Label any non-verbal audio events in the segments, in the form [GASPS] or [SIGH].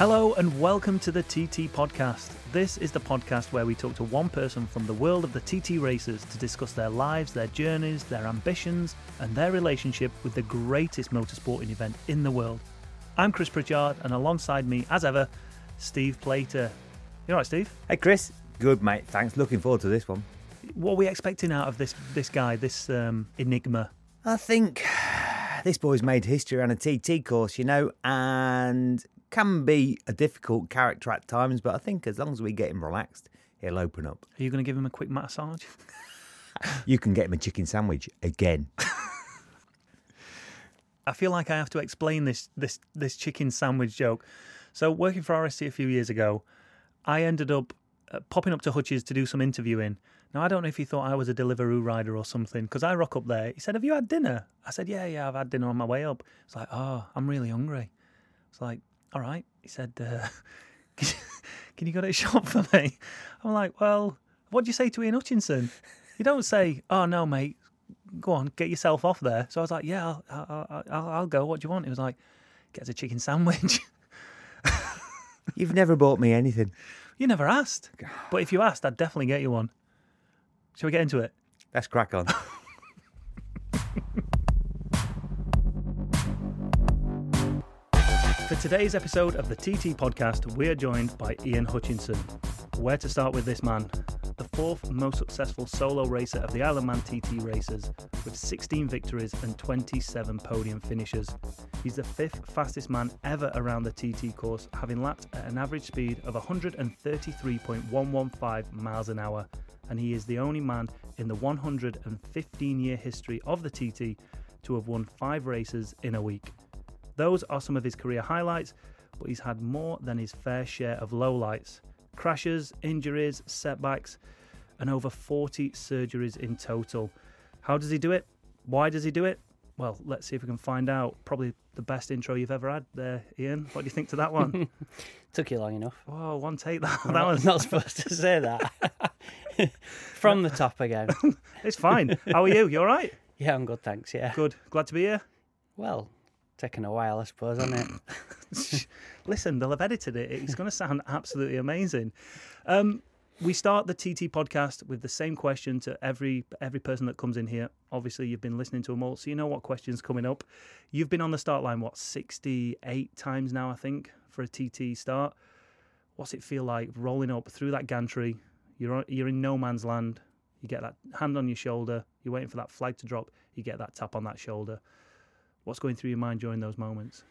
Hello and welcome to the TT Podcast. This is the podcast where we talk to one person from the world of the TT racers to discuss their lives, their journeys, their ambitions, and their relationship with the greatest motorsporting event in the world. I'm Chris Pritchard, and alongside me, as ever, Steve Plater. You all right, Steve? Hey, Chris. Good, mate. Thanks. Looking forward to this one. What are we expecting out of this this guy, this um, enigma? I think [SIGHS] this boy's made history on a TT course, you know, and can be a difficult character at times, but I think as long as we get him relaxed, he'll open up. Are you going to give him a quick massage? [LAUGHS] You can get him a chicken sandwich again. [LAUGHS] I feel like I have to explain this this this chicken sandwich joke. So working for RST a few years ago, I ended up uh, popping up to Hutch's to do some interviewing. Now I don't know if he thought I was a Deliveroo rider or something because I rock up there. He said, "Have you had dinner?" I said, "Yeah, yeah, I've had dinner on my way up." It's like, "Oh, I'm really hungry." It's like, "All right." He said, uh, [LAUGHS] "Can you go to a shop for me?" I'm like, "Well, what do you say to Ian Hutchinson?" You don't say, "Oh no, mate, go on, get yourself off there." So I was like, "Yeah, I'll, I'll, I'll, I'll go. What do you want?" He was like, "Get us a chicken sandwich." [LAUGHS] You've never bought me anything. you never asked, but if you asked, I'd definitely get you one. Shall we get into it? Let's crack on. [LAUGHS] today's episode of the TT podcast, we are joined by Ian Hutchinson. Where to start with this man? The fourth most successful solo racer of the Isle of Man TT races, with 16 victories and 27 podium finishes. He's the fifth fastest man ever around the TT course, having lapped at an average speed of 133.115 miles an hour. And he is the only man in the 115 year history of the TT to have won five races in a week. Those are some of his career highlights, but he's had more than his fair share of lowlights crashes, injuries, setbacks, and over 40 surgeries in total. How does he do it? Why does he do it? Well, let's see if we can find out. Probably the best intro you've ever had there, Ian. What do you think to that one? [LAUGHS] Took you long enough. Whoa, one take that. That was not supposed to say that. [LAUGHS] From the top again. [LAUGHS] It's fine. How are you? You all right? Yeah, I'm good, thanks. Yeah. Good. Glad to be here. Well, taking a while, I suppose, hasn't it? [LAUGHS] Listen, they'll have edited it. It's going to sound absolutely amazing. Um, we start the TT podcast with the same question to every every person that comes in here. Obviously, you've been listening to them all, so you know what questions coming up. You've been on the start line what sixty eight times now, I think, for a TT start. What's it feel like rolling up through that gantry? You're on, you're in no man's land. You get that hand on your shoulder. You're waiting for that flag to drop. You get that tap on that shoulder. What's going through your mind during those moments?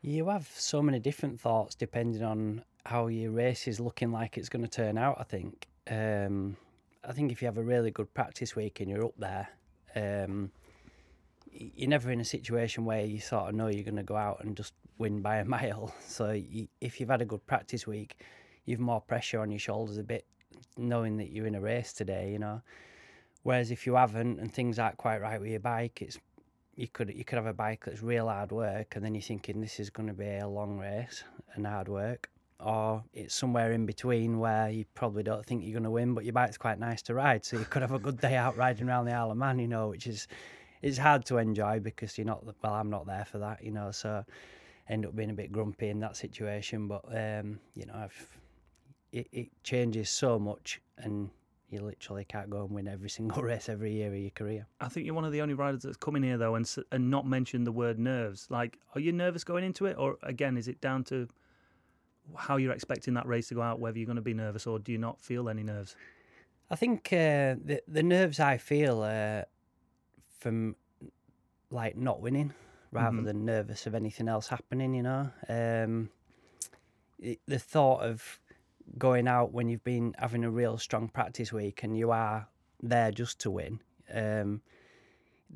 You have so many different thoughts depending on how your race is looking like it's going to turn out, I think. Um, I think if you have a really good practice week and you're up there, um, you're never in a situation where you sort of know you're going to go out and just win by a [LAUGHS] mile. So you, if you've had a good practice week, you've more pressure on your shoulders a bit, knowing that you're in a race today, you know. Whereas if you haven't and things aren't quite right with your bike, it's you could you could have a bike that's real hard work, and then you're thinking this is going to be a long race and hard work, or it's somewhere in between where you probably don't think you're going to win, but your bike's quite nice to ride, so you could have a good day out riding around the Isle of Man, you know, which is it's hard to enjoy because you're not well, I'm not there for that, you know, so end up being a bit grumpy in that situation, but um, you know, I've it, it changes so much and you literally can't go and win every [LAUGHS] single race every year of your career. I think you're one of the only riders that's come in here though and and not mentioned the word nerves. Like, are you nervous going into it, or again, is it down to how you're expecting that race to go out? Whether you're going to be nervous, or do you not feel any nerves? I think uh, the the nerves I feel uh, from like not winning rather Mhm. than nervous of anything else happening. You know, um, it, the thought of going out when you've been having a real strong practice week and you are there just to win. Um,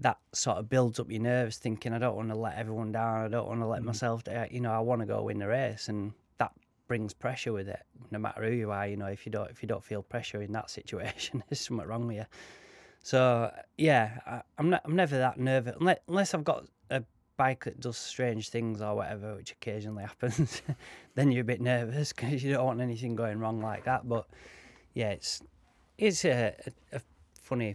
that sort of builds up your nerves, thinking I don't want to let everyone down. I don't want to let Mhm. myself down. You know, I want to go win the race, and that brings pressure with it. No matter who you are, you know, if you don't if you don't feel pressure in that situation, [LAUGHS] there's something wrong with you. So yeah, I, I'm not. I'm never that nervous unless, unless I've got bike that does strange things or whatever, which occasionally [LAUGHS] happens. then you're a bit nervous because you don't want anything going wrong like that. But yeah, it's it's a, a, a funny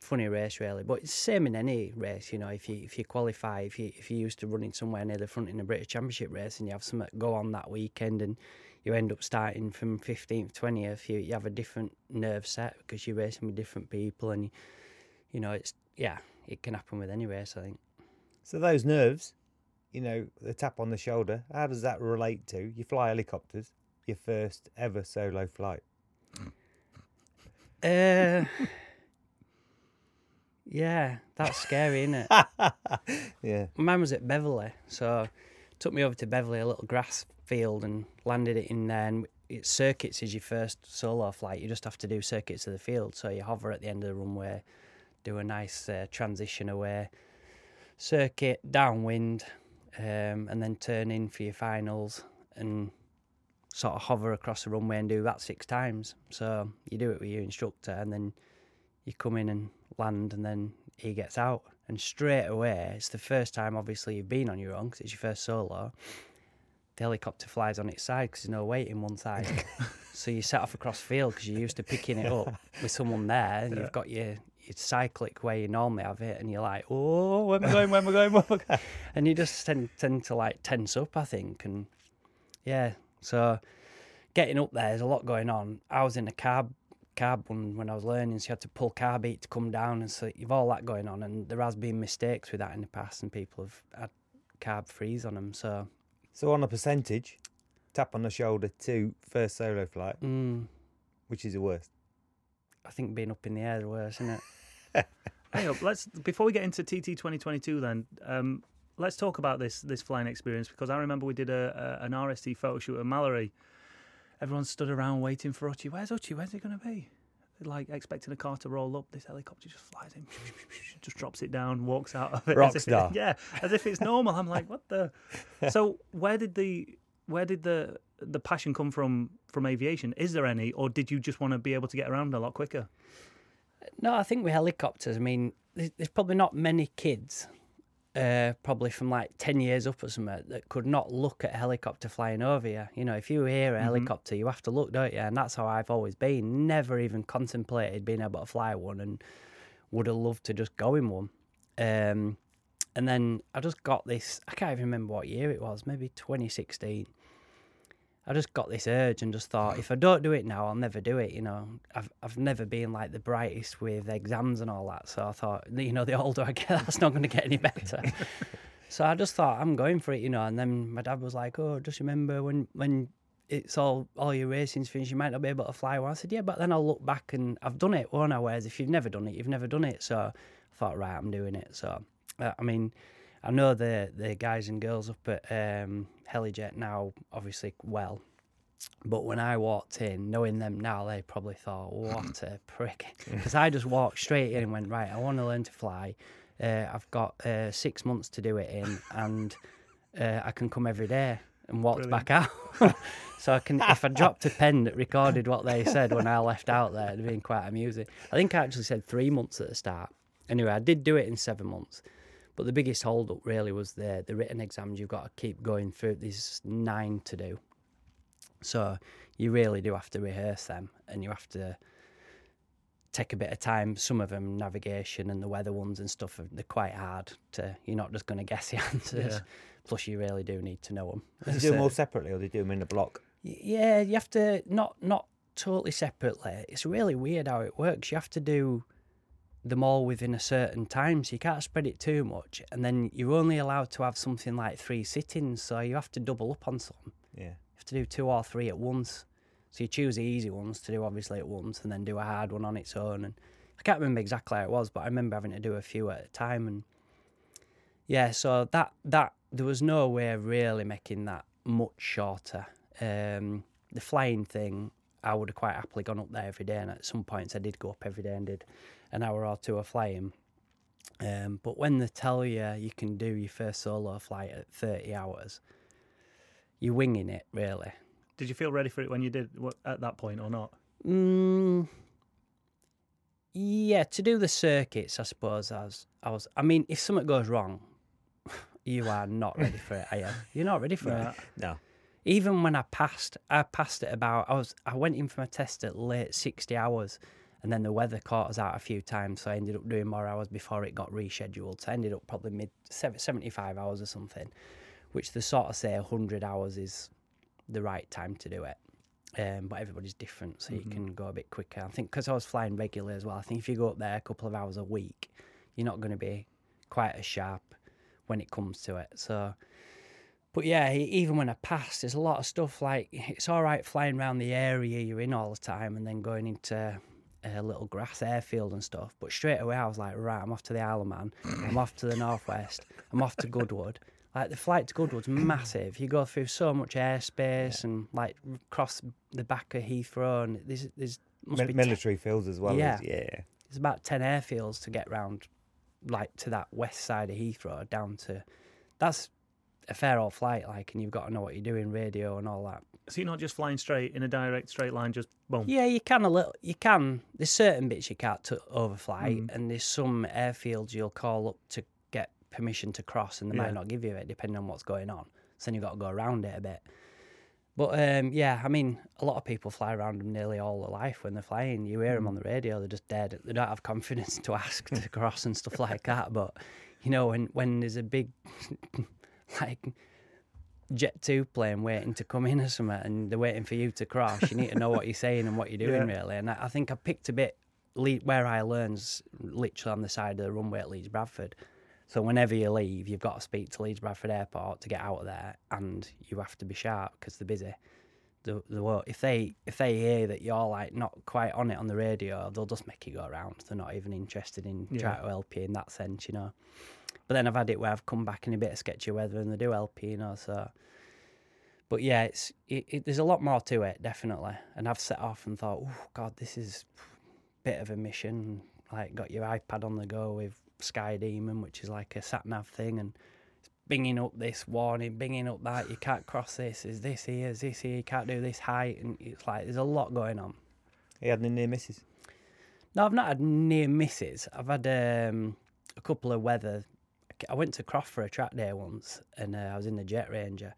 funny race really. But it's the same in any race, you know. If you if you qualify, if you if you're used to running somewhere near the front in a British Championship race, and you have something go on that weekend, and you end up starting from 15th, 20th, you, you have a different nerve set because you're racing with different people, and you, you know it's yeah, it can happen with any race, I think. So those nerves, you know, the tap on the shoulder, how does that relate to you fly helicopters, your first ever solo flight? Uh, yeah, that's scary, isn't it? [LAUGHS] yeah. Mine was at Beverley, so took me over to Beverley, a little grass field, and landed it in there. And it circuits is your first solo flight. You just have to do circuits of the field. So you hover at the end of the runway, do a nice uh, transition away, circuit downwind, um, and then turn in for your finals and sort of hover across the runway and do that six times. So you do it with your instructor, and then you come in and land, and then he gets out. And straight away, it's the first time, obviously, you've been on your own because it's your first solo. The helicopter flies on its side because there's no weight in one side. [LAUGHS] so you set off across field because you're used to picking it up with someone there, and you've got your your cyclic where you normally have it, and you're like, oh, where am I going? Where am I going? Where am I going? [LAUGHS] and you just tend, tend to like tense up, I think, and yeah. So getting up there, there's a lot going on. I was in a carb carb one when I was learning, so you had to pull carb heat to come down, and so you've all that going on. And there has been mistakes with that in the past, and people have had carb freeze on them. So So on a percentage, tap on the shoulder to first solo flight, mm, which is the worst? I think being up in the air is worse, isn't it? [LAUGHS] Hey, up, let's before we get into TT 2022, then um, let's talk about this this flying experience because I remember we did a, a an RST photo shoot at Mallory. Everyone stood around waiting for Hutchy. Where's Hutchy? Where's he going to be? Like expecting a car to roll up. This helicopter just flies in, [LAUGHS] just drops it down, walks out of it. Rock as if star. [LAUGHS] Yeah, as if it's normal. I'm like, what the? So where did the where did the the passion come from from aviation? Is there any, or did you just want to be able to get around a lot quicker? No, I think with helicopters, I mean, there's, there's probably not many kids, uh, probably from like 10 years up or something, that could not look at a helicopter flying over you. You know, if you hear a helicopter, you have to look, don't you? And that's how I've always been. Never even contemplated being able to fly one and would have loved to just go in one. Um, and then I just got this, I can't even remember what year it was, maybe 2016. I just got this urge and just thought, if I don't do it now, I'll never do it. You know, I've I've never been like the brightest with exams and all that. So I thought, you know, the older I get, [LAUGHS] that's not going to get any better. so I just thought, I'm going for it, you know. And then my dad was like, oh, just remember when when it's all all your racing's finished, you might not be able to fly one. I said, yeah, but then I'll look back and I've done it, won't I? Whereas if you've never done it, you've never done it. So I thought, right, I'm doing it. So uh, I mean. I know the the guys and girls up at um, Helijet now, obviously well, but when I walked in, knowing them now, they probably thought, "What a [LAUGHS] prick!" Because I just walked straight in and went, "Right, I want to learn to fly. Uh, I've got uh, six months to do it in, and uh, I can come every day." And walked back out. [LAUGHS] so I can, if I dropped a pen that recorded what they said when I left out there, it'd been quite amusing. I think I actually said three months at the start. Anyway, I did do it in seven months. But the biggest holdup really was the the written exams. You've got to keep going through. There's nine to do. So you really do have to rehearse them and you have to take a bit of time. Some of them, navigation and the weather ones and stuff, they're quite hard to, you're not just going to guess the [LAUGHS] answers. Yeah. Plus, you really do need to know them. Do you do them all separately or do you do them in a block? Yeah, you have to, not, not totally separately. It's really weird how it works. You have to do them all within a certain time, so you can't spread it too much. And then you're only allowed to have something like three sittings, so you have to double up on some Yeah. you have to do two or three at once. So you choose the easy ones to do obviously at once and then do a hard one on its own. And I can't remember exactly how it was, but I remember having to do a few at a time. And yeah, so that that there was no way of really making that much shorter. Um, the flying thing, I would have quite happily gone up there every day, and at some points I did go up every day and did an hour or two of flying. Um, but when they tell you you can do your first solo flight at 30 hours, you're winging it really. Did you feel ready for it when you did at that point or not? Mm, yeah, to do the circuits, I suppose. I was, I was. I mean, if something goes wrong, [LAUGHS] you are not ready for it. Are you? You're not ready for [LAUGHS] it. No. Even when I passed, I passed it about. I was. I went in for my test at late sixty hours, And then the weather caught us out a few times, so I ended up doing more hours before it got rescheduled. So I ended up probably mid 75 hours or something, which they sort of say 100 hours is the right time to do it. Um, but everybody's different, so you can go a bit quicker. I think because I was flying regularly as well, I think if you go up there a couple of hours a week, you're not going to be quite as sharp when it comes to it. So, but yeah, even when I passed, there's a lot of stuff like it's all right flying around the area you're in all the time and then going into a little grass airfield and stuff. But straight away, I was like, right, I'm off to the Isle of Man, I'm off to the Northwest, I'm off to Goodwood. Like the flight to Goodwood's massive. You go through so much airspace and like cross the back of Heathrow, and there's there's must Mil- be military fields as well. Yeah. As, yeah. there's about 10 airfields to get round like to that west side of Heathrow down to that's a fair old flight like and you've got to know what you're doing radio and all that So you're not just flying straight in a direct straight line, just boom. yeah you can a little you can there's certain bits you can't t- overfly Mm. and there's some airfields you'll call up to get permission to cross and they Yeah. might not give you it depending on what's going on so then you've got to go around it a bit but um, yeah, I mean, a lot of people fly around them nearly all their life when they're flying. You hear them on the radio; they're just dead. They don't have confidence [LAUGHS] to ask to [LAUGHS] cross and stuff like that. But you know, when when there's a big [LAUGHS] like Jet2 plane waiting to come in or something, and they're waiting for you to crash. you need to know what you're saying and what you're doing Yeah. really. And I, I think I picked a bit Le- where I learn's literally on the side of the runway at Leeds Bradford. So whenever you leave, you've got to speak to Leeds Bradford Airport to get out of there, and you have to be sharp because they're busy. The, the if they if they hear that you're like not quite on it on the radio, they'll just make you go around. They're not even interested in Yeah. trying to help you in that sense, you know. But then I've had it where I've come back in a bit of sketchy weather and they do help you, you know. So, but yeah, it's it, it, there's a lot more to it, definitely. And I've set off and thought, oh God, this is a bit of a mission. Like, got your iPad on the go with SkyDemon, which is like a sat nav thing, and it's binging up this warning, binging up that you can't cross this. Is this here? Is this here? You can't do this height, and it's like there's a lot going on. He had any near misses. No, I've not had near misses. I've had um, a couple of weather. I went to Croft for a track day once, and uh, I was in the Jet Ranger.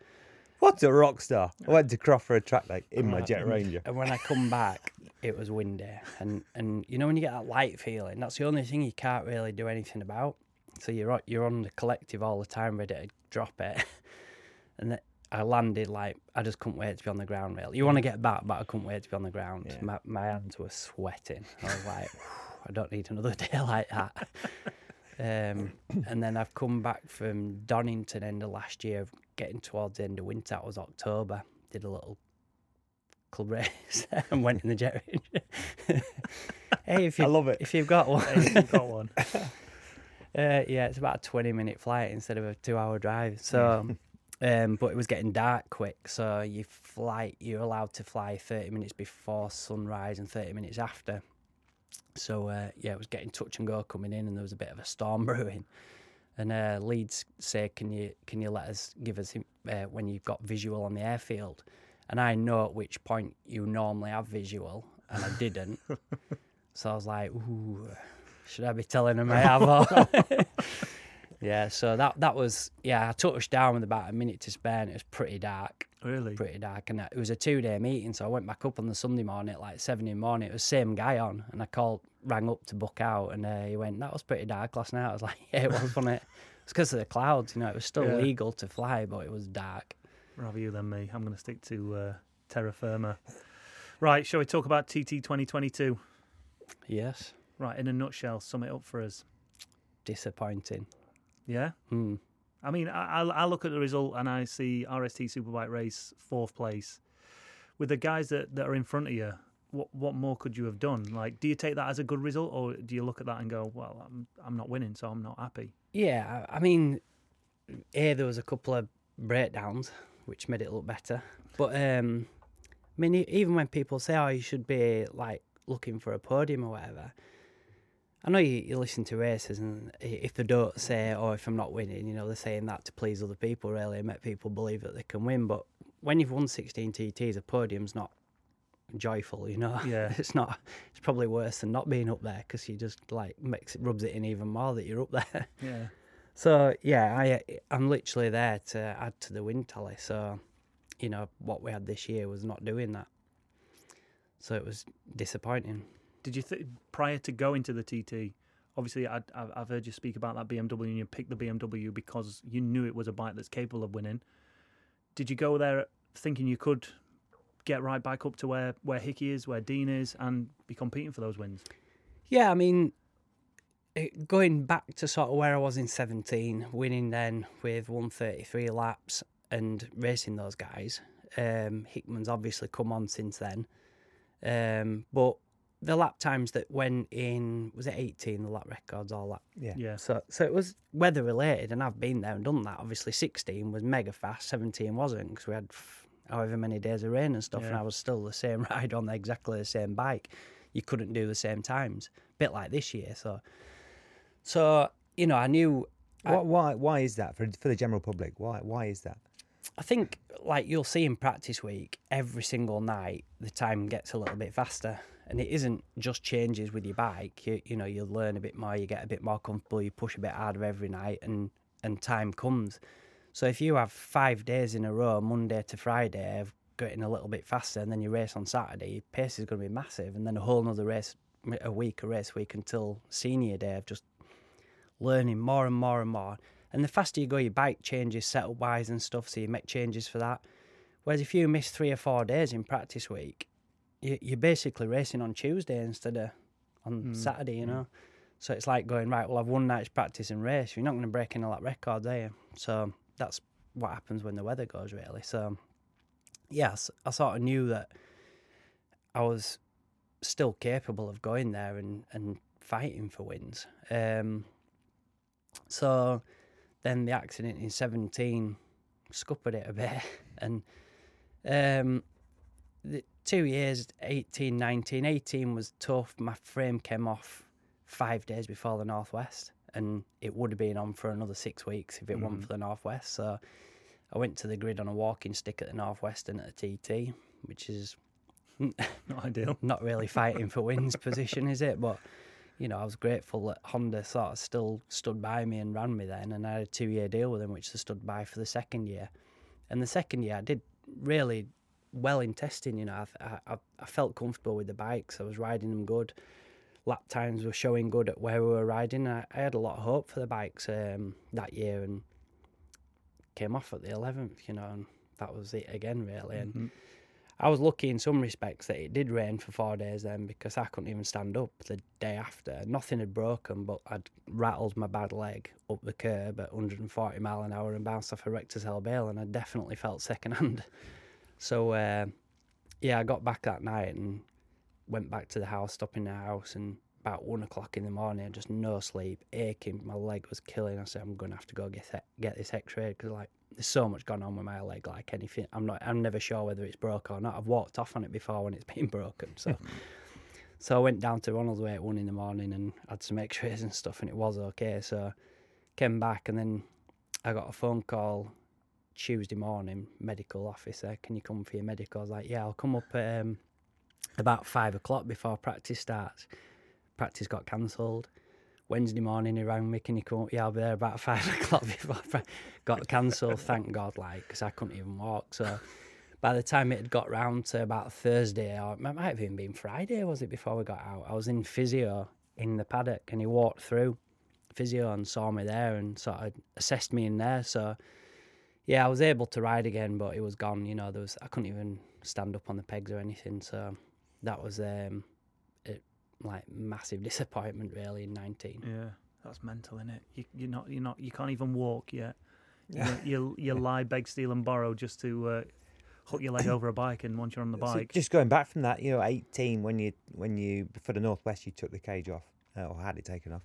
What a rock star! I went to Croft for a track day in my Jet Ranger. And when I come [LAUGHS] back, it was windy, and and you know when you get that light feeling, that's the only thing you can't really do anything about. So you're on, you're on the collective all the time, ready to drop it. [LAUGHS] and then I landed like I just couldn't wait to be on the ground. Really, you want to get back, but I couldn't wait to be on the ground. Yeah. My my hands were sweating. I was like, [LAUGHS] I don't need another day like that. Um, [COUGHS] and then I've come back from Donington end of last year, getting towards the end of winter. It was October. Did a little club race [LAUGHS] and went in the Jet Ranger. [LAUGHS] hey, if you I love it. if you've got one, Hey, you've got one. [LAUGHS] uh, yeah, it's about a twenty minute flight instead of a two hour drive. So, um, but it was getting dark quick, so you fly. You're allowed to fly thirty minutes before sunrise and thirty minutes after. So uh, yeah, it was getting touch and go coming in, and there was a bit of a storm [LAUGHS] brewing. And uh, Leeds say, "Can you can you let us give us uh, when you've got visual on the airfield?" And I know at which point you normally have visual, and I didn't. [LAUGHS] so I was like, "Ooh, should I be telling him I have?" [LAUGHS] Yeah. So that that was yeah. I touched down with about a minute to spare, and it was pretty dark Really? pretty dark. And it was a two day meeting, so I went back up on the Sunday morning at like seven in the morning. It was same guy on, and I called, rang up to book out, and uh, he went, "That was pretty dark last night." I was [LAUGHS] like, "Yeah, it was, wasn't it?" It's because of the clouds, you know. It was still Yeah. legal to fly, but it was dark. Rather you than me. I'm going to stick to uh, terra firma. Right, shall we talk about TT 2022? Yes, Right, in a nutshell, sum it up for us. disappointing. Yeah? Hmm. I mean, I, I look at the result and I see RST Superbike race fourth place. With the guys that, that are in front of you, what what more could you have done? Like, do you take that as a good result, or do you look at that and go, "Well, I'm I'm not winning, so I'm not happy." Yeah, I mean, here there was a couple of breakdowns which made it look better. But um, I mean, even when people say, "Oh, you should be like looking for a podium or whatever," I know you, you listen to races, and i- if they don't say, "Oh, if I'm not winning," you know, they're saying that to please other people, really, and make people believe that they can win. But when you've won 16 TTs, a podium's not joyful, you know. [LAUGHS] Yeah. it's not. It's probably worse than not being up there because you just like makes it rubs it in even more that you're up [LAUGHS] there. Yeah. So yeah, I I'm literally there to add to the win tally. So, you know, what we had this year was not doing that. So it was disappointing. Did you th- prior to going to the TT? Obviously, I've I've heard you speak about that BMW, and you picked the BMW because you knew it was a bike that's capable of winning. Did you go there thinking you could get right back up to where where Hickey is, where Dean is, and be competing for those wins? Yeah, I mean, going back to sort of where I was in 17, winning then with 133 laps and racing those guys. Um, Hickman's obviously come on since then. Um, but the lap times that went in, was it 18, the lap records, all that? Yeah. Yeah, So, so it was weather related, and I've been there and done that. Obviously, 16 was mega fast, 17 wasn't because we had f- however many days of rain and stuff, and I was still the same [LAUGHS] ride on exactly the same bike. You couldn't do the same times, a bit like this year. So, so you know, I knew. I- Why, why? Why is that for for the general public? Why? Why is that? I think, like you'll see in practice week, every single night the time gets a little bit faster, and it isn't just changes with your bike. You you know, you learn a bit more, you get a bit more comfortable, you push a bit harder every night, and and time comes. So if you have five days in a row, Monday to Friday, of getting a little bit faster, and then you race on Saturday, your pace is going to be massive, and then a whole other race a week, a race week until senior day of just learning more and more and more. And the faster you go, your bike changes setup wise and stuff, so you make changes for that. Whereas if you miss three or four days in practice week, you're basically racing on Tuesday instead of on Mm, Saturday, you mm. know. So it's like going right. Well, I've one night's practice and race. You're not going to break any of that records, are you? So that's what happens when the weather goes, really. So yes, I sort of knew that I was still capable of going there and and fighting for wins. Um, so then the accident in 17 scuppered it a bit [LAUGHS] and um the two years 18 19 18 was tough my frame came off five days before the northwest and it would have been on for another six weeks if it weren't Mhm. for the northwest so i went to the grid on a walking stick at the northwest and at the tt which is [LAUGHS] not ideal. not really fighting for wins position, is it? But you know, I was grateful that Honda sort of still stood by me and ran me then, and I had a two-year deal with them, which they stood by for the second year. And the second year, I did really well in testing. You know, I, I, I felt comfortable with the bikes. I was riding them good. Lap times were showing good at where we were riding. I, I had a lot of hope for the bikes um, that year, and came off at the eleventh. You know, and that was it again, really. And Mhm. I was lucky in some respects that it did rain for four days then because I couldn't even stand up the day after. Nothing had broken, but I'd rattled my bad leg up the curb at 140 mile an hour and bounced off a Recticel Bale, and I definitely felt secondhand. [LAUGHS] So, uh, yeah, I got back that night and went back to the house, stopped in the house, and about one o'clock in the morning, just no sleep, aching. My leg was killing. I said, I'm going to have to go get get this X-ray because like there's so much gone on with my leg. Like anything, I'm not. I'm never sure whether it's broke or not. I've walked off on it before when it's [LAUGHS] been broken. So, [LAUGHS] so I went down to Ronaldsway at one in the morning and had some X-rays and stuff, and it was okay. So, came back and then I got a phone call Tuesday morning, medical officer. Can you come for your medical? I was like, yeah, I'll come up um, about five o'clock before practice starts. Practice got cancelled. Wednesday morning, he rang me. Can you come? Yeah, I'll be there about [LAUGHS] five o'clock before pra- got cancelled. Thank God, like, because I couldn't even walk. So by the time it had got round to about Thursday, or it might have even been Friday, was it, before we got out? I was in physio in the paddock and he walked through physio and saw me there and sort of assessed me in there. So yeah, I was able to ride again, but it was gone. You know, there was I couldn't even stand up on the pegs or anything. So that was um, a, like massive [LAUGHS] disappointment really in nineteen. Yeah, that's mental, isn't it? You, you're not, you're not, you can't even walk yet. You, you, you [LAUGHS] lie, beg, steal, and borrow just to uh, hook your leg over a bike, and once you're on the So bike, just going back from that, you know, 18 when you when you for the northwest you took the cage off uh, or had it taken off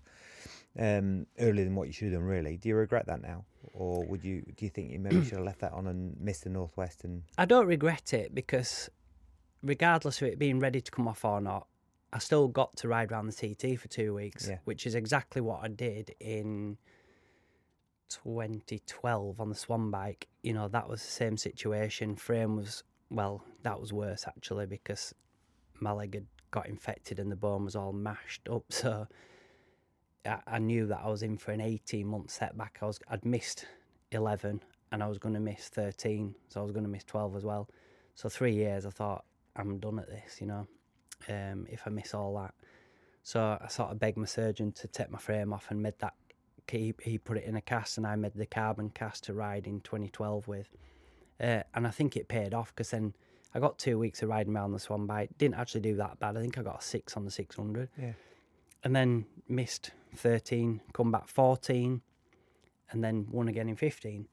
um, earlier than what you should have done. Really, do you regret that now, or would you? Do you think you maybe should have left that on and missed the northwest? And I don't regret it because regardless of it being ready to come off or not, I still got to ride around the TT for two weeks, Yeah. which is exactly what I did in 2012 on the Swan bike. You know, that was the same situation. Frame was, well, that was worse actually because my leg had got infected and the bone was all mashed up. [LAUGHS] So I, I knew that I was in for an 18 month setback. I was, I'd missed 11 and I was going to miss 13. So I was going to miss 12 as well. So three years, I thought, I'm done at this, you know, um, if I miss all that. So I sort of begged my surgeon to take my frame off and made that. He, he put it in a cast, and I made the carbon cast to ride in 2012 with. Uh, and I think it paid off because then I got two weeks of riding around the Swan bike. Didn't actually do that bad. I think I got a six on the 600. Yeah. And then missed 13, come back 14, and then won again in 15.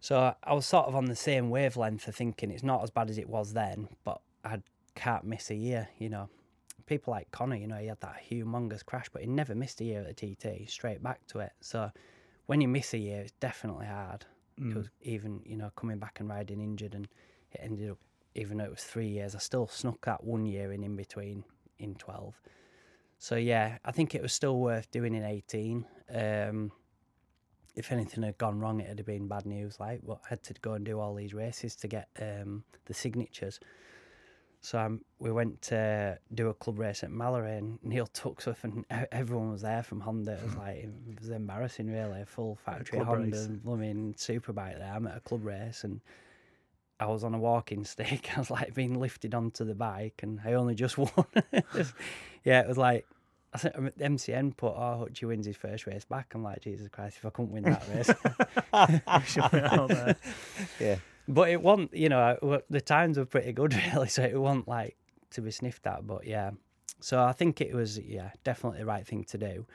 So I was sort of on the same wavelength of thinking it's not as bad as it was then, but I can't miss a year, you know. People like Conor, you know, he had that humongous crash, but he never missed a year at the TT, straight back to it. So when you miss a year, it's definitely hard. Mm. It was even, you know, coming back and riding injured, and it ended up, even though it was three years, I still snuck that one year in in between in 12. So yeah, I think it was still worth doing in 18. Um, if anything had gone wrong, it'd have been bad news. Like, but I had to go and do all these races to get um, the signatures. So um, we went to do a club race at Mallory, and Neil Tuxworth and everyone was there from Honda. It was like it was embarrassing, really. A full factory Honda, race. blooming superbike there. I'm at a club race, and I was on a walking [LAUGHS] stick. I was like being lifted onto the bike, and I only just [LAUGHS] won. yeah, it was like I think um, MCN put, "Oh, Hutchy wins his first race back." I'm like, Jesus Christ, if I couldn't win that race. Shove it out there. Yeah. but it wasn't, you know, the times were pretty good, [LAUGHS] really. So it wasn't like to be sniffed at. But yeah, so I think it was, yeah, definitely the right thing to do.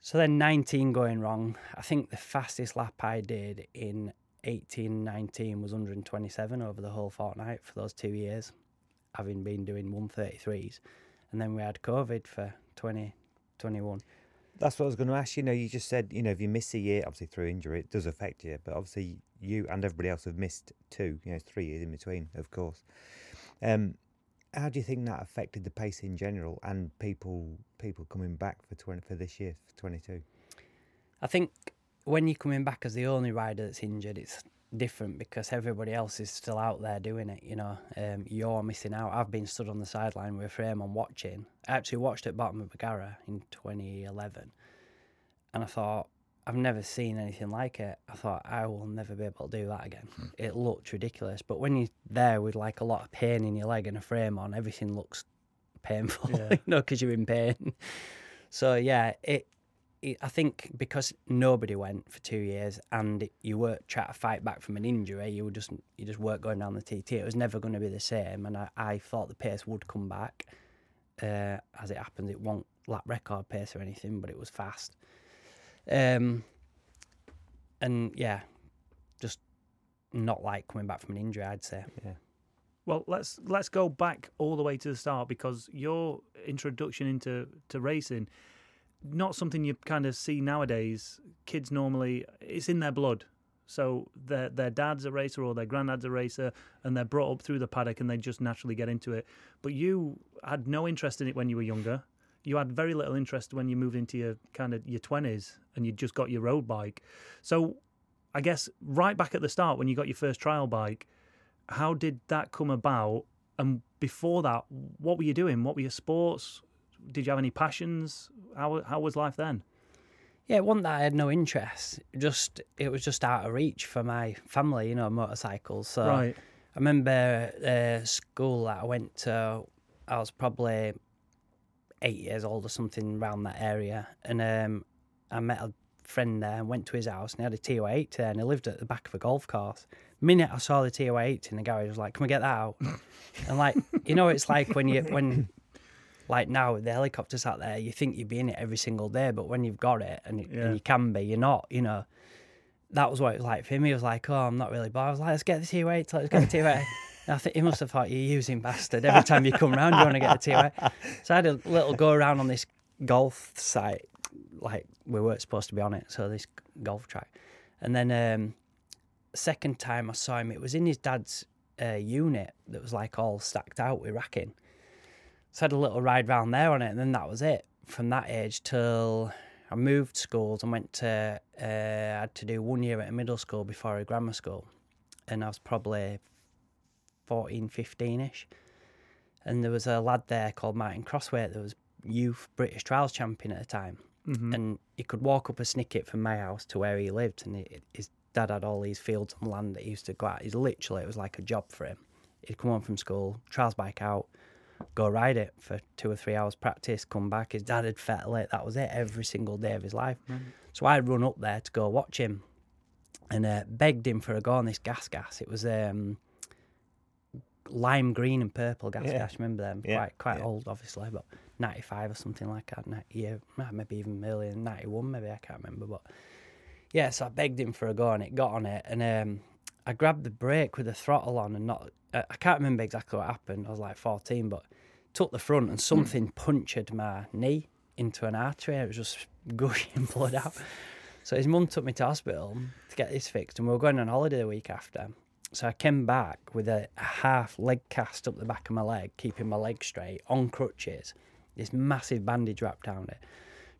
So then 19 going wrong. I think the fastest lap I did in 18, 19 was 127 over the whole fortnight for those two years, having been doing 133s. And then we had COVID for 2021. That's what I was going to ask. You know, you just said, you know, if you miss a year, obviously through injury, it does affect you. But obviously, you and everybody else have missed two. You know, three years in between, of course. Um, how do you think that affected the pace in general and people people coming back for twenty for this year for twenty two? I think when you're coming back as the only rider that's injured, it's different because everybody else is still out there doing it. You know, um, you're missing out. I've been stood on the sideline with a frame on watching. I actually watched at bottom of Barregarrow in 2011, and I thought I've never seen anything like it. I thought I will never be able to do that again. It looked ridiculous. But when you're there with like a lot of pain in your leg and a frame on, everything looks painful. Yeah. [LAUGHS] you know, because you're in pain. So yeah, it, it. I think because nobody went for two years and it, you weren't trying to fight back from an injury, you were just you just weren't going down the TT. It was never going to be the same, and I, I thought the pace would come back. Uh, as it happens, it won't lap record pace or anything, but it was fast. Um, and yeah, just not like coming back from an injury. I'd say. Yeah. Well, let's let's go back all the way to the start because your introduction into to racing, not something you kind of see nowadays. Kids normally it's in their blood, so their their dad's a racer or their granddad's a racer, and they're brought up through the paddock and they just naturally get into it. But you had no interest in it when you were younger. You had very little interest when you moved into your kind of your twenties and you just got your road bike. So, I guess right back at the start when you got your first trial bike how did that come about? And before that, what were you doing? What were your sports? Did you have any passions? How how was life then? Yeah, it wasn't that I had no interest. Just it was just out of reach for my family, you know, motorcycles. So Right. I remember uh, school that I went to. I was probably eight years old or something around that area, and um, I met a friend there and went to his house, and he had a TY80 there, and he lived at the back of a golf course. Minute I saw the TY80 in the garage, I was like, "Can we get that out?" [LAUGHS] and like, you know, it's like when you when. Like now with the helicopters out there, you think you'd be in it every single day, but when you've got it and, it, Yeah. and you can be, you're not. You know, that was what it was like for him. He was like, "Oh, I'm not really," but I was like, "Let's get the T8, let's get the T8." [LAUGHS] And I think he must have thought you using bastard. Every time you come round, you want to get the T8. So I had a little go around on this golf site, like we weren't supposed to be on it, so this golf track. And then um, second time I saw him, it was in his dad's uh, unit that was like all stacked out with racking. So I had a little ride round there on it, and then that was it. From that age till I moved schools and went to, uh, I had to do one year at a middle school before a grammar school. And I was probably 14, 15 ish. And there was a lad there called Martin Crosswaite that was youth British trials champion at the time. Mhm. And he could walk up a snicket from my house to where he lived. And he, his dad had all these fields and land that he used to go out. He's literally, it was like a job for him. He'd come home from school, trials bike out, go ride it for two or three hours practice, come back. His dad had fettle it. That was it every single day of his life. So I'd run up there to go watch him and uh, begged him for a go on this gas gas. It was um, lime green and purple gas Yeah. gas. Remember them? Yeah, Quite quite yeah. old, obviously, but ninety five or something like that. Yeah, maybe even earlier than ninety one. Maybe I can't remember, but yeah. So I begged him for a go on it. Got on it, and um, I grabbed the brake with the throttle on, and not. I can't remember exactly what happened. I was like fourteen, but took the front, and hmm. something punctured my knee into an artery. It was just [LAUGHS] gushing blood out. So his mum took me to hospital to get this fixed, and we were going on holiday the week after. So I came back with a, a half leg cast up the back of my leg, keeping my leg straight on crutches. This massive bandage wrapped around it.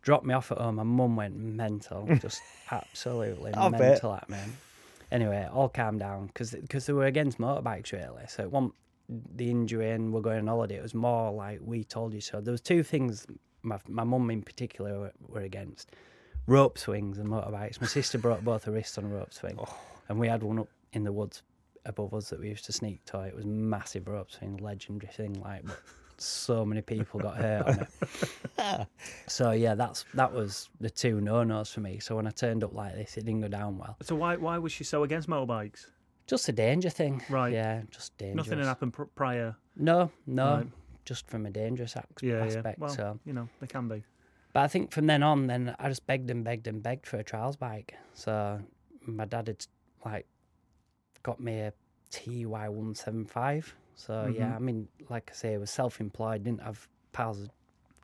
Dropped me off at home. My mum went mental, [LAUGHS] just absolutely I bet. mental at me. Anyway, all calmed down because they were against motorbikes really. So it wasn't the injury and we're going on holiday. It was more like we told you so. There was two things my my mum in particular were, were against: rope swings and motorbikes. My sister broke both her wrists on a rope swing, oh. and we had one up in the woods above us that we used to sneak to. It was massive rope swing, legendary thing. Like, so many people got hurt on it. [LAUGHS] so yeah, that's that was the two no nos for me. So when I turned up like this, it didn't go down well. So why why was she so against motorbikes? Just a danger thing, Right. Yeah, just dangerous. Nothing had happened pr- prior. No, no, Right. just from a dangerous ac- Yeah, aspect. yeah. Well, So, you know, they can be. but I think from then on, then I just begged and begged and begged for a trials bike. So my dad had like got me a TY one seven five. So yeah, Mhm. I mean, like I say, I was self employed, didn't have piles of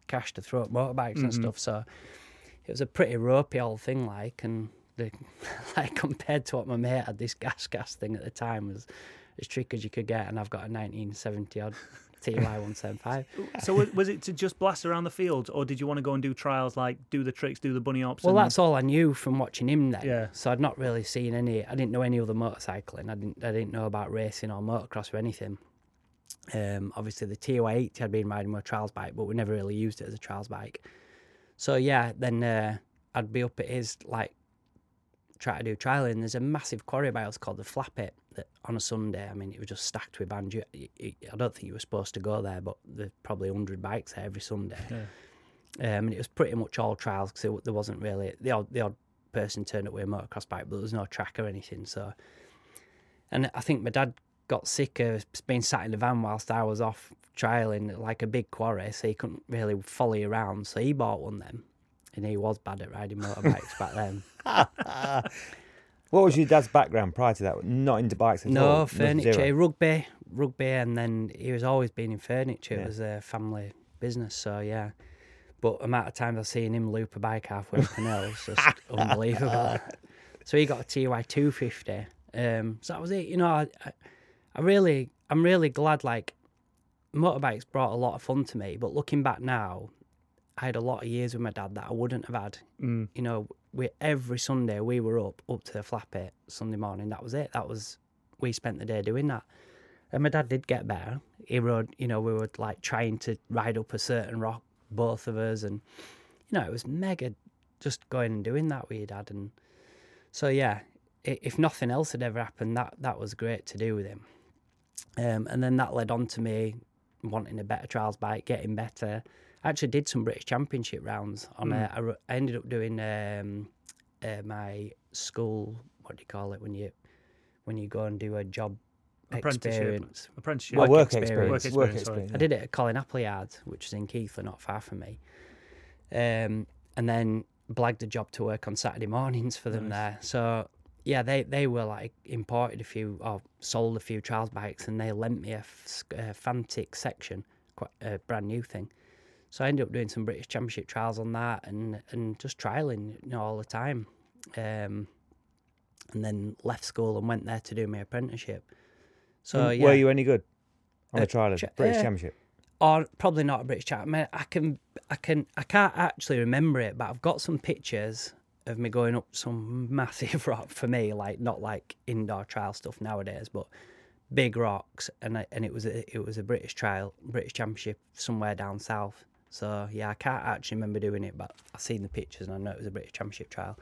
cash to throw at motorbikes and Mhm. stuff. So it was a pretty ropey old thing, like, and the, [LAUGHS] like compared to what my mate had, this gas gas thing at the time was as tricky as you could get, and I've got a 1970 odd [LAUGHS] TY 175. So was, it to just blast around the field, or did you want to go and do trials like do the tricks, do the bunny hops? Well, and- that's all I knew from watching him then. Yeah. So I'd not really seen any. I didn't know any other motorcycling. I didn't. I didn't know about racing or motocross or anything. Um, obviously the TY80 I'd been riding my trials bike, but we never really used it as a trials bike. So yeah, then uh, I'd be up at his like try to do trialing. There's a massive quarry by us called the Flappit that on a Sunday. I mean, it was just stacked with bands. I don't think you were supposed to go there, but there's probably hundred bikes there every Sunday. Yeah. Um, and it was pretty much all trials because there wasn't really the odd the odd person turned up with a motocross bike, but there was no track or anything. So, and I think my dad got sick of being sat in the van whilst I was off trialing like a big quarry, so he couldn't really follow you around. So he bought one then, and he was bad at riding motorbikes back then. [LAUGHS] [LAUGHS] What was your dad's background prior to that? Not into bikes at all. No furniture, rugby, rugby, and then he was always been in furniture. Yeah. It was a family business, so yeah. But amount of times I've seen him loop a bike halfway up an hill, it's just [LAUGHS] unbelievable. So he got a TY two fifty. Um, so that was it. You know, I, I, I really, I'm really glad. Like, motorbikes brought a lot of fun to me. But looking back now, I had a lot of years with my dad that I wouldn't have had. Mm. You know, we every Sunday we were up up to the Flappit Sunday morning. That was it. That was we spent the day doing that. And my dad did get better. He rode, you know, we were like trying to ride up a certain rock, both of us, and you know, it was mega just going and doing that with your dad. And so yeah, if nothing else had ever happened, that that was great to do with him. Um, and then that led on to me wanting a better trials bike, getting better. I actually did some British Championship rounds on. A, I, ro- I ended up doing um, uh, my school. What do you call it when you when you go and do a job Apprenticeship. experience? Apprenticeship. Oh, work work experience. experience. Work Work experience, sorry. experience. I did it at Colin Appleyard, which is in Keighley, not far from me. Um, and then blagged a job to work on Saturday mornings for them Nice. there. So yeah, they they were like imported a few or sold a few trials bikes, and they lent me a, f- a Fantic section, quite a brand new thing. So I ended up doing some British Championship trials on that, and and just trialing, you know, all the time. Um, and then left school and went there to do my apprenticeship. So And yeah, Were you any good on Uh, the trial cha- British uh, Championship? or probably not a British chat. I, mean, I can, I can, I can't actually remember it, but I've got some pictures of me going up some massive [LAUGHS] rock for me, like not like indoor trial stuff nowadays, but big rocks, and I, and it was a, it was a British trial, British Championship somewhere down south. So yeah, I can't actually remember doing it, but I've seen the pictures and I know it was a British Championship trial.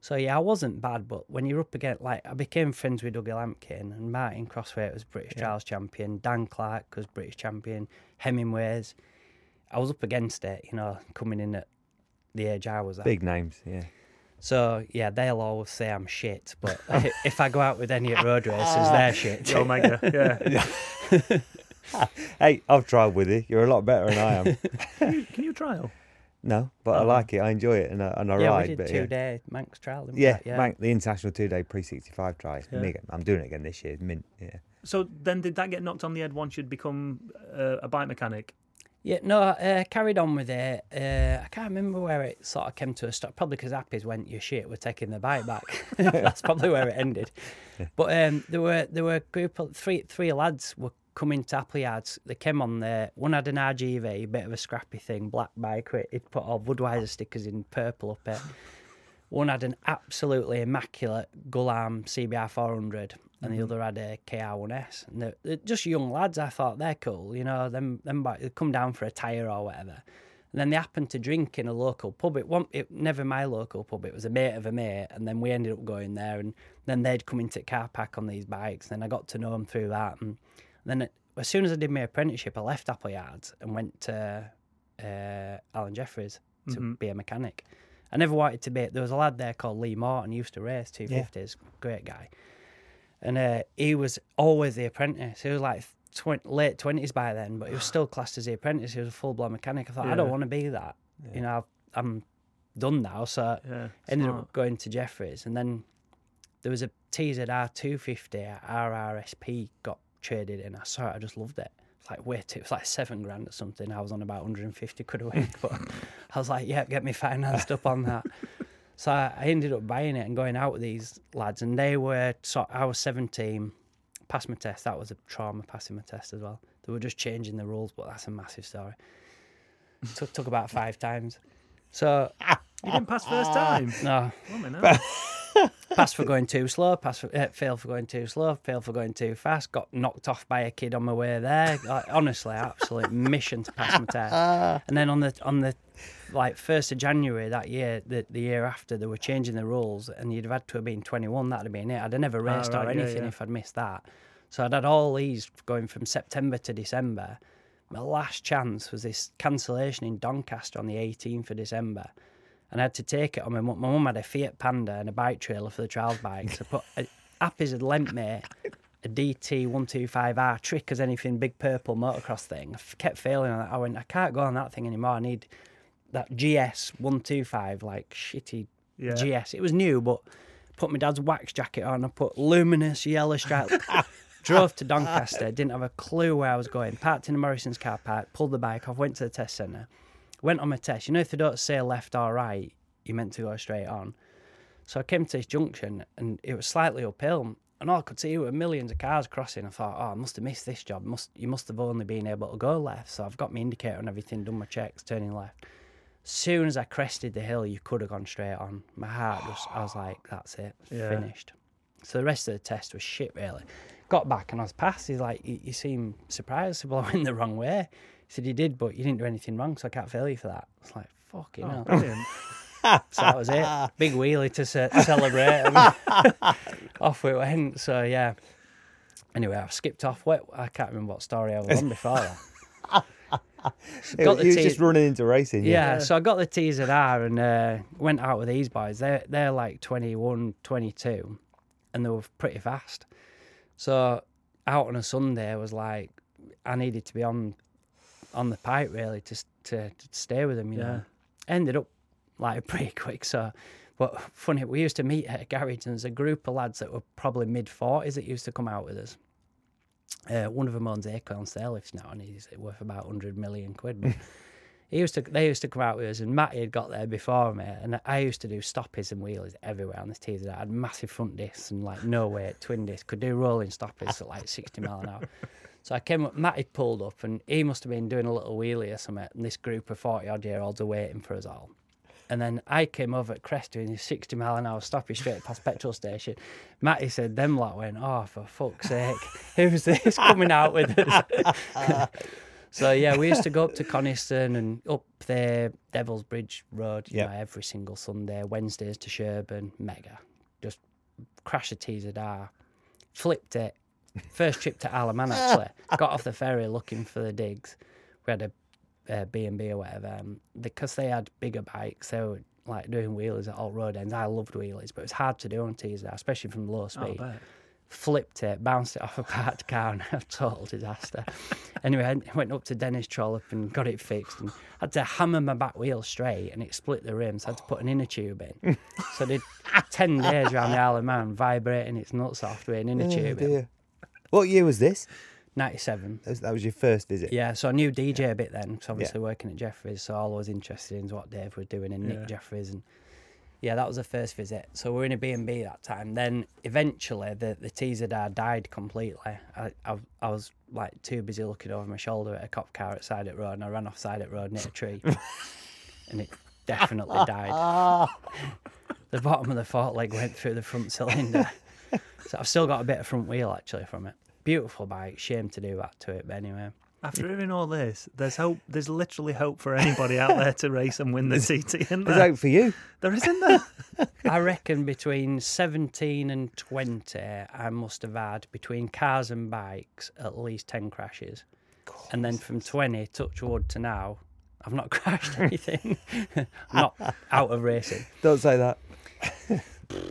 So yeah, I wasn't bad, but when you're up against like I became friends with Dougie Lampkin and Martin Crosswaite was British Yeah. trials champion, Dan Clark was British champion, Hemingways. I was up against it, you know, coming in at the age I was at. Big names, yeah. So yeah, they'll always say I'm shit, but [LAUGHS] if I go out with any at road races, they're shit. The Omega, [LAUGHS] yeah. Hey, I've tried with you. You're a lot better than I am. Can you, can you trial? no, but I Oh. like it. I enjoy it, and I, and I yeah, ride. we did but two yeah. day Manx trial. Didn't we? Yeah, yeah. Manx, the international two-day pre-65 try. It's Yeah. mega. I'm doing it again this year. Mint. Yeah. So then, did that get knocked on the head once you'd become uh, a bike mechanic? Yeah, no, uh, carried on with it. Uh, I can't remember where it sort of came to a stop. Probably because Appies went, "You shit, we're taking the bike back." [LAUGHS] That's probably where it ended. But um, there were there were a group of three three lads were coming to Appleyards. They came on there. One had an RGV, a bit of a scrappy thing, black bike. He'd put all Budweiser stickers in purple up it. One had an absolutely immaculate Gulam CBR 400, and the other had a KR1S. And they're, they're just young lads. I thought they're cool, you know. Them them they come down for a tire or whatever. And then they happened to drink in a local pub. It wasn't it, never my local pub. It was a mate of a mate, and then we ended up going there. And then they'd come into car park on these bikes. And I got to know them through that. And then it, as soon as I did my apprenticeship, I left Appleyards and went to uh, Allan Jefferies to Mhm. be a mechanic. I never wanted to be. There was a lad there called Lee Morton. He used to race 250s. Great guy. And uh, he was always the apprentice. He was like late 20s by then, but he was still [SIGHS] classed as the apprentice. He was a full blown mechanic. I thought, I don't want to be that. You know, I've, I'm done now. So Yeah. ended smart. up going to Jefferies, and then there was a TZR 250 RRSP got traded in. I saw it, I just loved it. It's like wait, it was like seven grand or something. I was on about 150 quid a week, but [LAUGHS] I was like, yeah, get me financed up on that. [LAUGHS] So I I ended up buying it and going out with these lads, and they were so I was 17, passed my test. That was a trauma passing my test as well. They were just changing the rules, but that's a massive story. took took about five times. So You didn't pass first ah. time. no, Oh, man, no. [LAUGHS] pass for going too slow, pass for, uh, fail for going too slow, fail for going too fast. Got knocked off by a kid on my way there. Like, honestly, absolute mission to pass my test. [LAUGHS] And then on the on the like first of January that year, the the year after, they were changing the rules, and you'd have had to have been twenty one. That'd have been it. I'd have never Ah, raced right, or yeah, anything yeah. if I'd missed that. So I'd had all these going from September to December. My last chance was this cancellation in Doncaster on the 18th of December and I had to take it on my mum. My mum had a Fiat Panda and a bike trailer for the trials bikes. I put a, [LAUGHS] Appies had lent me a DT one two five R trick as anything big purple motocross thing. I f- kept failing on that. I went, I can't go on that thing anymore. I need that GS one two five like shitty Yeah. GS. It was new, but put my dad's wax jacket on. I put luminous yellow stripe. [LAUGHS] Drove to Doncaster. Didn't have a clue where I was going. Parked in the Morrison's car park. Pulled the bike off. Went to the test centre. Went on my test. You know, if they don't say left or right, you're meant to go straight on. So I came to this junction and it was slightly uphill. And all I could see were millions of cars crossing. I thought, oh, I must have missed this job. Must you must have only been able to go left. So I've got my indicator and everything, done my checks, turning left. Soon as I crested the hill, you could have gone straight on. My heart just, I was like, that's it, Yeah. finished. So the rest of the test was shit, really. Got back and I was passed. He's like, you, you seem surprised. I said, well, I went the wrong way. He said, you did, but you didn't do anything wrong, so I can't fail you for that. It's like, fucking Oh, hell. brilliant. [LAUGHS] So that was it. Big wheelie to ce- celebrate. And [LAUGHS] off we went. So yeah. Anyway, I skipped off. What I can't remember what story I was on before. It, [LAUGHS] Got the you was team- just running into racing. Yeah, Yeah. so I got the TZR and uh, went out with these boys. They're they're like 21, 22, and they were pretty fast. So out on a Sunday, I was like, I needed to be on on the pipe really to to, to stay with them. You know, ended up like pretty [LAUGHS] quick. So, but funny, we used to meet at a garage, and there's a group of lads that were probably mid forties that used to come out with us. Uh, one of them owns Acorn Stair Lifts now, and he's worth about hundred million quid. [LAUGHS] But he used to, they used to come out with us, and Matty had got there before me, and I used to do stoppies and wheelies everywhere on this teaser. I had massive front discs and like no weight twin discs, could do rolling stoppies at like sixty mile an hour. [LAUGHS] So I came up, Matty pulled up, and he must have been doing a little wheelie or something. And this group of forty odd year olds are waiting for us all. And then I came over at Crest doing his 60 mile an hour stoppie straight past petrol station. Matty said, them lot went, oh, for fuck's sake, who's this coming out with us? [LAUGHS] So yeah, we used to go up to Coniston and up there Devil's Bridge Road. You Yep. know, every single Sunday. Wednesdays to Sherburn, mega. Just crash a TZR, flipped it. First trip to Isle of Man [LAUGHS] actually. Got off the ferry looking for the digs. We had a uh, B&B or whatever. Um, because they had bigger bikes, they were like doing wheelies at all road ends. I loved wheelies, but it was hard to do on TZR, especially from low Oh, speed bet. flipped it, bounced it off a parked car, and [LAUGHS] a total disaster. anyway, I went up to Dennis Trollope and got it fixed, and had to hammer my back wheel straight, and it split the rims. I had to put an inner tube in. so I did [LAUGHS] ten days around the Isle of Man, vibrating its nuts off with an inner Oh, tube. In. dear. What year was this? Ninety-seven. That was, that was your first visit. Yeah, so I knew DJ a bit then, 'cause obviously working at Jefferies, so all I was interested in is what Dave was doing and Yeah. Nick Jefferies, and yeah, that was the first visit. So we were in a B&B that time. Then eventually the the TZR died completely. I, I I was like too busy looking over my shoulder at a cop car at Side Road, and I ran off Side Road and hit a tree, [LAUGHS] and it definitely died. [LAUGHS] the bottom of the fork leg went through the front cylinder. [LAUGHS] so I've still got a bit of front wheel actually from it. Beautiful bike. Shame to do that to it, but anyway. After hearing all this, there's hope. There's literally hope for anybody out there to race and win the TT. Isn't There's hope for you. there isn't there. [LAUGHS] I reckon between 17 and 20, I must have had between cars and bikes at least 10 crashes. And then from 20, touch wood to now, I've not [LAUGHS] crashed anything. Not out of racing. Don't say that.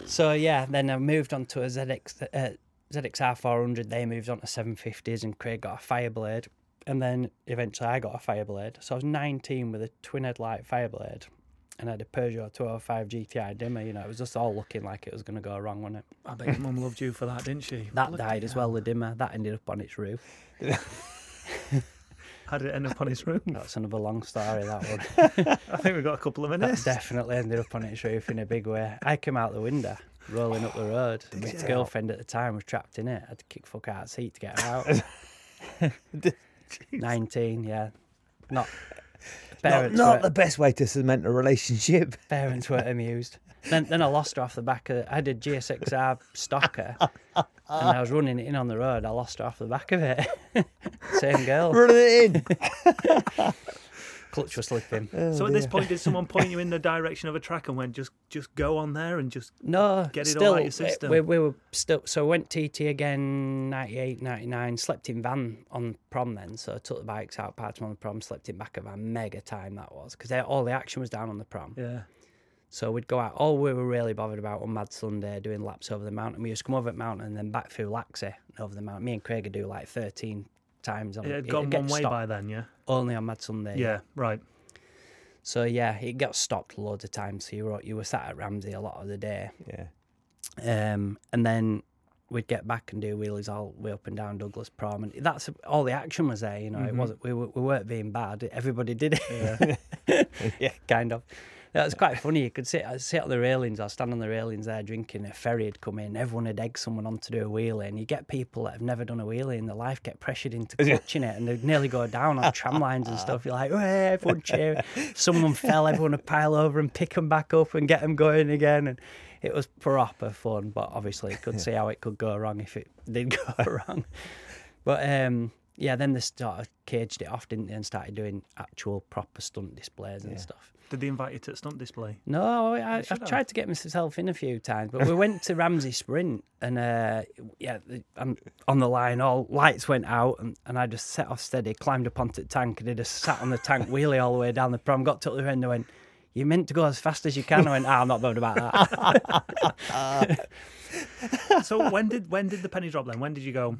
So yeah, then I moved on to a ZX, uh, ZXR 400. They moved on to 750s, and Craig got a Fireblade. And then eventually I got a Fireblade. So I was 19 with a twin headlight Fireblade. And I had a Peugeot 205 GTI Dimma. You know, it was just all looking like it was going to go wrong, wasn't it? I bet your mum loved you for that, didn't she? That Bloody died as well, the Dimma. That ended up on its roof. [LAUGHS] How did it end up on his [LAUGHS] room? That's another long story, that one. [LAUGHS] I think we've got a couple of that minutes. definitely ended up on its roof in a big way. I came out the window, rolling up the [GASPS] road. My you? girlfriend at the time was trapped in it. I had to kick fuck out of seat to get her out. [LAUGHS] 19, yeah. Not. Not, Parents, not were, the best way to cement a relationship. [LAUGHS] parents weren't amused. Then, then I lost her off the back of. I had a GSXR stocker, and I was running it in on the road. I lost her off the back of it. [LAUGHS] Same girl. Running it in. [LAUGHS] Clutch was slipping. Oh, so at this point, did someone point you in the [LAUGHS] direction of a track and went, just just go on there and just No, Get it all still, out your system. We, we were still so went TT again 98, 99, slept in van on prom then. So I took the bikes out, parked them on the prom, slept in back of a mega time that was because all the action was down on the prom. yeah. So we'd go out. All we were really bothered about on Mad Sunday doing laps over the mountain. We used to come over the mountain and then back through Laxey over the mountain. Me and Craig would do like thirteen times on It had it'd gone get one way by then, yeah. only on Mad Sunday. Yeah, right. So yeah, it got stopped loads of times. So you were you were sat at Ramsey a lot of the day. Yeah. Um, and then we'd get back and do wheelies all the way up and down Douglas Prom, and that's all the action was there. You know, it wasn't we, were- we weren't being bad. Everybody did it. Yeah, [LAUGHS] [LAUGHS] kind of. That was quite funny. You could sit I'd sit on the railings. I stand on the railings there drinking. A ferry had come in. Everyone had egged someone on to do a wheelie, and you get people that have never done a wheelie in their life get pressured into clutching it, and they'd nearly go down on tram lines and stuff. You're like, "Hey, everyone cheering. [LAUGHS] Someone fell, everyone would pile over and pick them back up and get them going again, and it was proper fun. But obviously, you could see how it could go wrong if it did go [LAUGHS] wrong. But um, yeah, then they sort of caged it off, didn't they, and started doing actual proper stunt displays and Yeah. stuff. Did they invite you to a stunt display? No, I, have. tried to get myself in a few times, but we went to [LAUGHS] Ramsey Sprint and uh, yeah, I'm on the line. All lights went out, and, and I just set off steady, climbed up onto the tank, and I just sat on the tank [LAUGHS] wheelie all the way down the prom. Got to the end, and went, "You meant to go as fast as you can." I went, ah, "I'm not bothered about that." [LAUGHS] so when did when did the penny drop then? When did you go?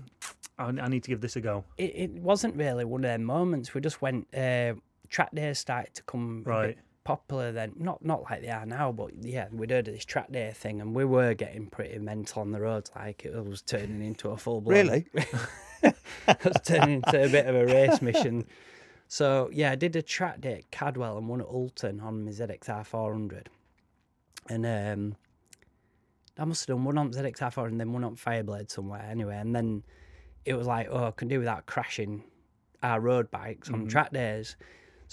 I, I need to give this a go. it, it wasn't really one of their moments. We just went. Uh, track days started to come Right. Popular then. Not not like they are now, but yeah, we'd heard of this track day thing, and we were getting pretty mental on the roads. Like it was turning into a full blown. Really? [LAUGHS] it was turning into a bit of a race mission. So yeah, I did a track day at Cadwell and one at Oulton on my ZXR 400, and um, I must have done one on ZXR 400 and then one on Fireblade somewhere anyway, and then it was like, oh, I can do without crashing our road bikes on track days.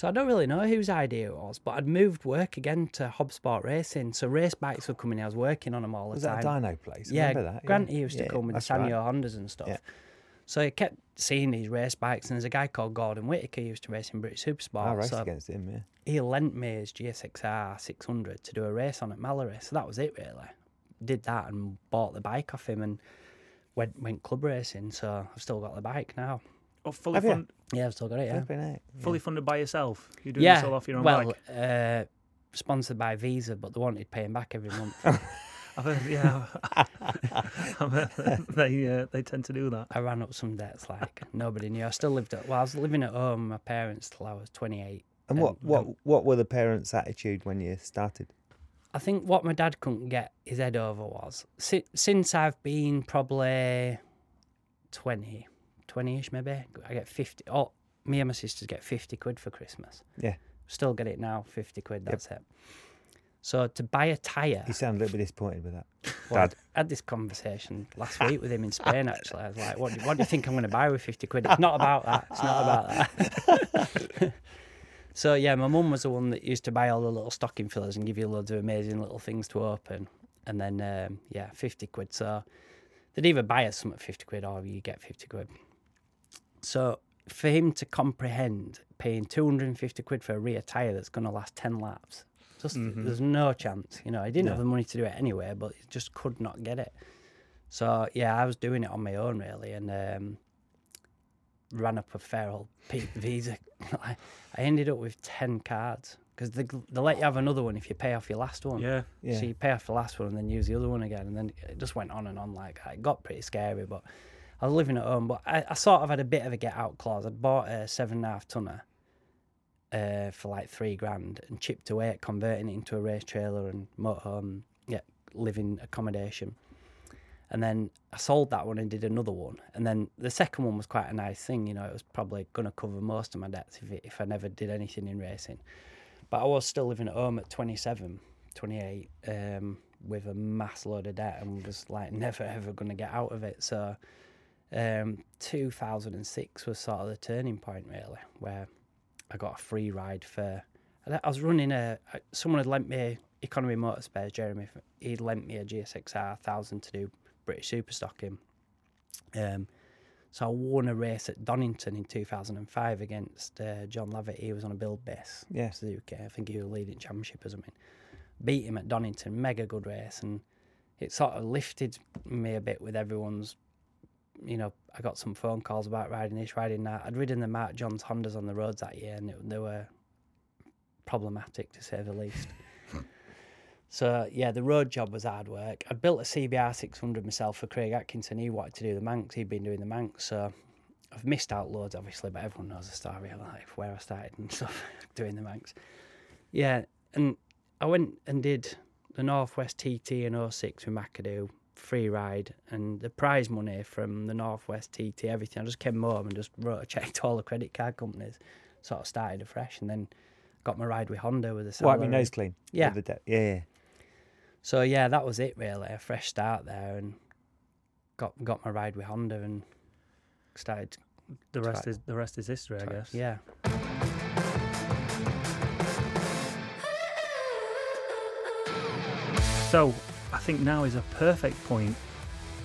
So I don't really know whose idea it was, but I'd moved work again to Hobsport Racing. So race bikes were coming. I was working on them all the Was time. that a dyno place? I Yeah, remember that. Grant used to Yeah, come with the that's right. Hondas and stuff. Yeah. So I kept seeing these race bikes, and there's a guy called Gordon Whitaker who used to race in British Supersport. I raced so against him. Yeah. he lent me his GSXR 600 to do a race on at Mallory. So that was it, really. Did that and bought the bike off him and went went club racing. So I've still got the bike now. Oh, fully, Have you? fund, Yeah, I've still got it, yeah. Flipping heck, yeah. fully funded by yourself. You're doing yeah, this all off your own well, bike. uh, sponsored by Visa, but they wanted paying back every month. [LAUGHS] I've heard, yeah, [LAUGHS] I've heard they uh, they tend to do that. I ran up some debts like nobody knew. I still lived at well, I was living at home with my parents till I was 28. And what um, what what were the parents' attitude when you started? I think what my dad couldn't get his head over was si- since I've been probably 20, 20-ish maybe, I get 50. Oh, me and my sisters get 50 quid for Christmas. Yeah. Still get it now, 50 quid, that's it. So to buy a tyre, You sound a little bit disappointed with that. well, Dad. I had this conversation last week with him in Spain actually. I was like, what do, what do you think I'm going to buy with 50 quid? It's not about that. It's not about that. [LAUGHS] so yeah, my mum was the one that used to buy all the little stocking fillers and give you loads of amazing little things to open. And then, um, yeah, 50 quid. So they'd either buy us some at 50 quid or you get 50 quid. So for him to comprehend paying 250 quid for a rear tyre that's going to last 10 laps, just there's no chance. You know, he didn't have the money to do it anyway, but he just could not get it. So yeah, I was doing it on my own really, and um, ran up a fair old [LAUGHS] Visa. I I ended up with 10 cards because they, they let you have another one if you pay off your last one. Yeah, Yeah. So you pay off the last one and then use the other one again, and then it just went on and on like that. It got pretty scary, but I was living at home. But I, I sort of had a bit of a get out clause. I'd bought a seven and a half tonner uh, for like three grand and chipped away at converting it into a race trailer and motorhome, yeah, living accommodation. And then I sold that one and did another one. And then the second one was quite a nice thing, you know, it was probably going to cover most of my debts if, it, if I never did anything in racing. But I was still living at home at 27, 28, um, with a mass load of debt and was like never ever going to get out of it. So um, 2006 was sort of the turning point, really, where I got a free ride for. I was running a. Someone had lent me economy motor spares. Jeremy, he'd lent me a GSXR thousand to do British super stocking. Um, so I won a race at Donington in 2005 against uh, John Lavitt. He was on a Buildbase. Yeah. Suzuki. I think he was leading championship or something. Beat him at Donington. Mega good race, and it sort of lifted me a bit with everyone's. You know, I got some phone calls about riding this, riding that. I'd ridden the Mark Johns Hondas on the roads that year, and it, they were problematic to say the least. [LAUGHS] So yeah, the road job was hard work. I built a CBR 600 myself for Craig Atkinson. He wanted to do the Manx. He'd been doing the Manx, so I've missed out loads, obviously. But everyone knows the story of like where I started and [LAUGHS] stuff doing the Manx. Yeah, and I went and did the Northwest TT in 06 with McAdoo, free ride, and the prize money from the Northwest TT, everything. I just came home and just wrote [LAUGHS] a check to all the credit card companies, sort of started afresh, and then got my ride with Honda with the Wipe my nose clean. Yeah. the de- yeah. yeah. So yeah, that was it really. A fresh start there, and got got my ride with Honda and started. the rest Try- is the rest is history, I guess. Yeah. So I think now is a perfect point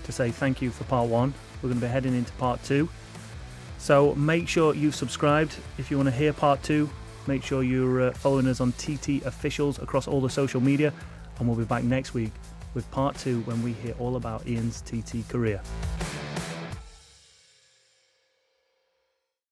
to say thank you for part one. We're going to be heading into part two. So make sure you've subscribed if you want to hear part two. Make sure you're uh, following us on TT officials across all the social media, and we'll be back next week with part two when we hear all about Ian's TT career.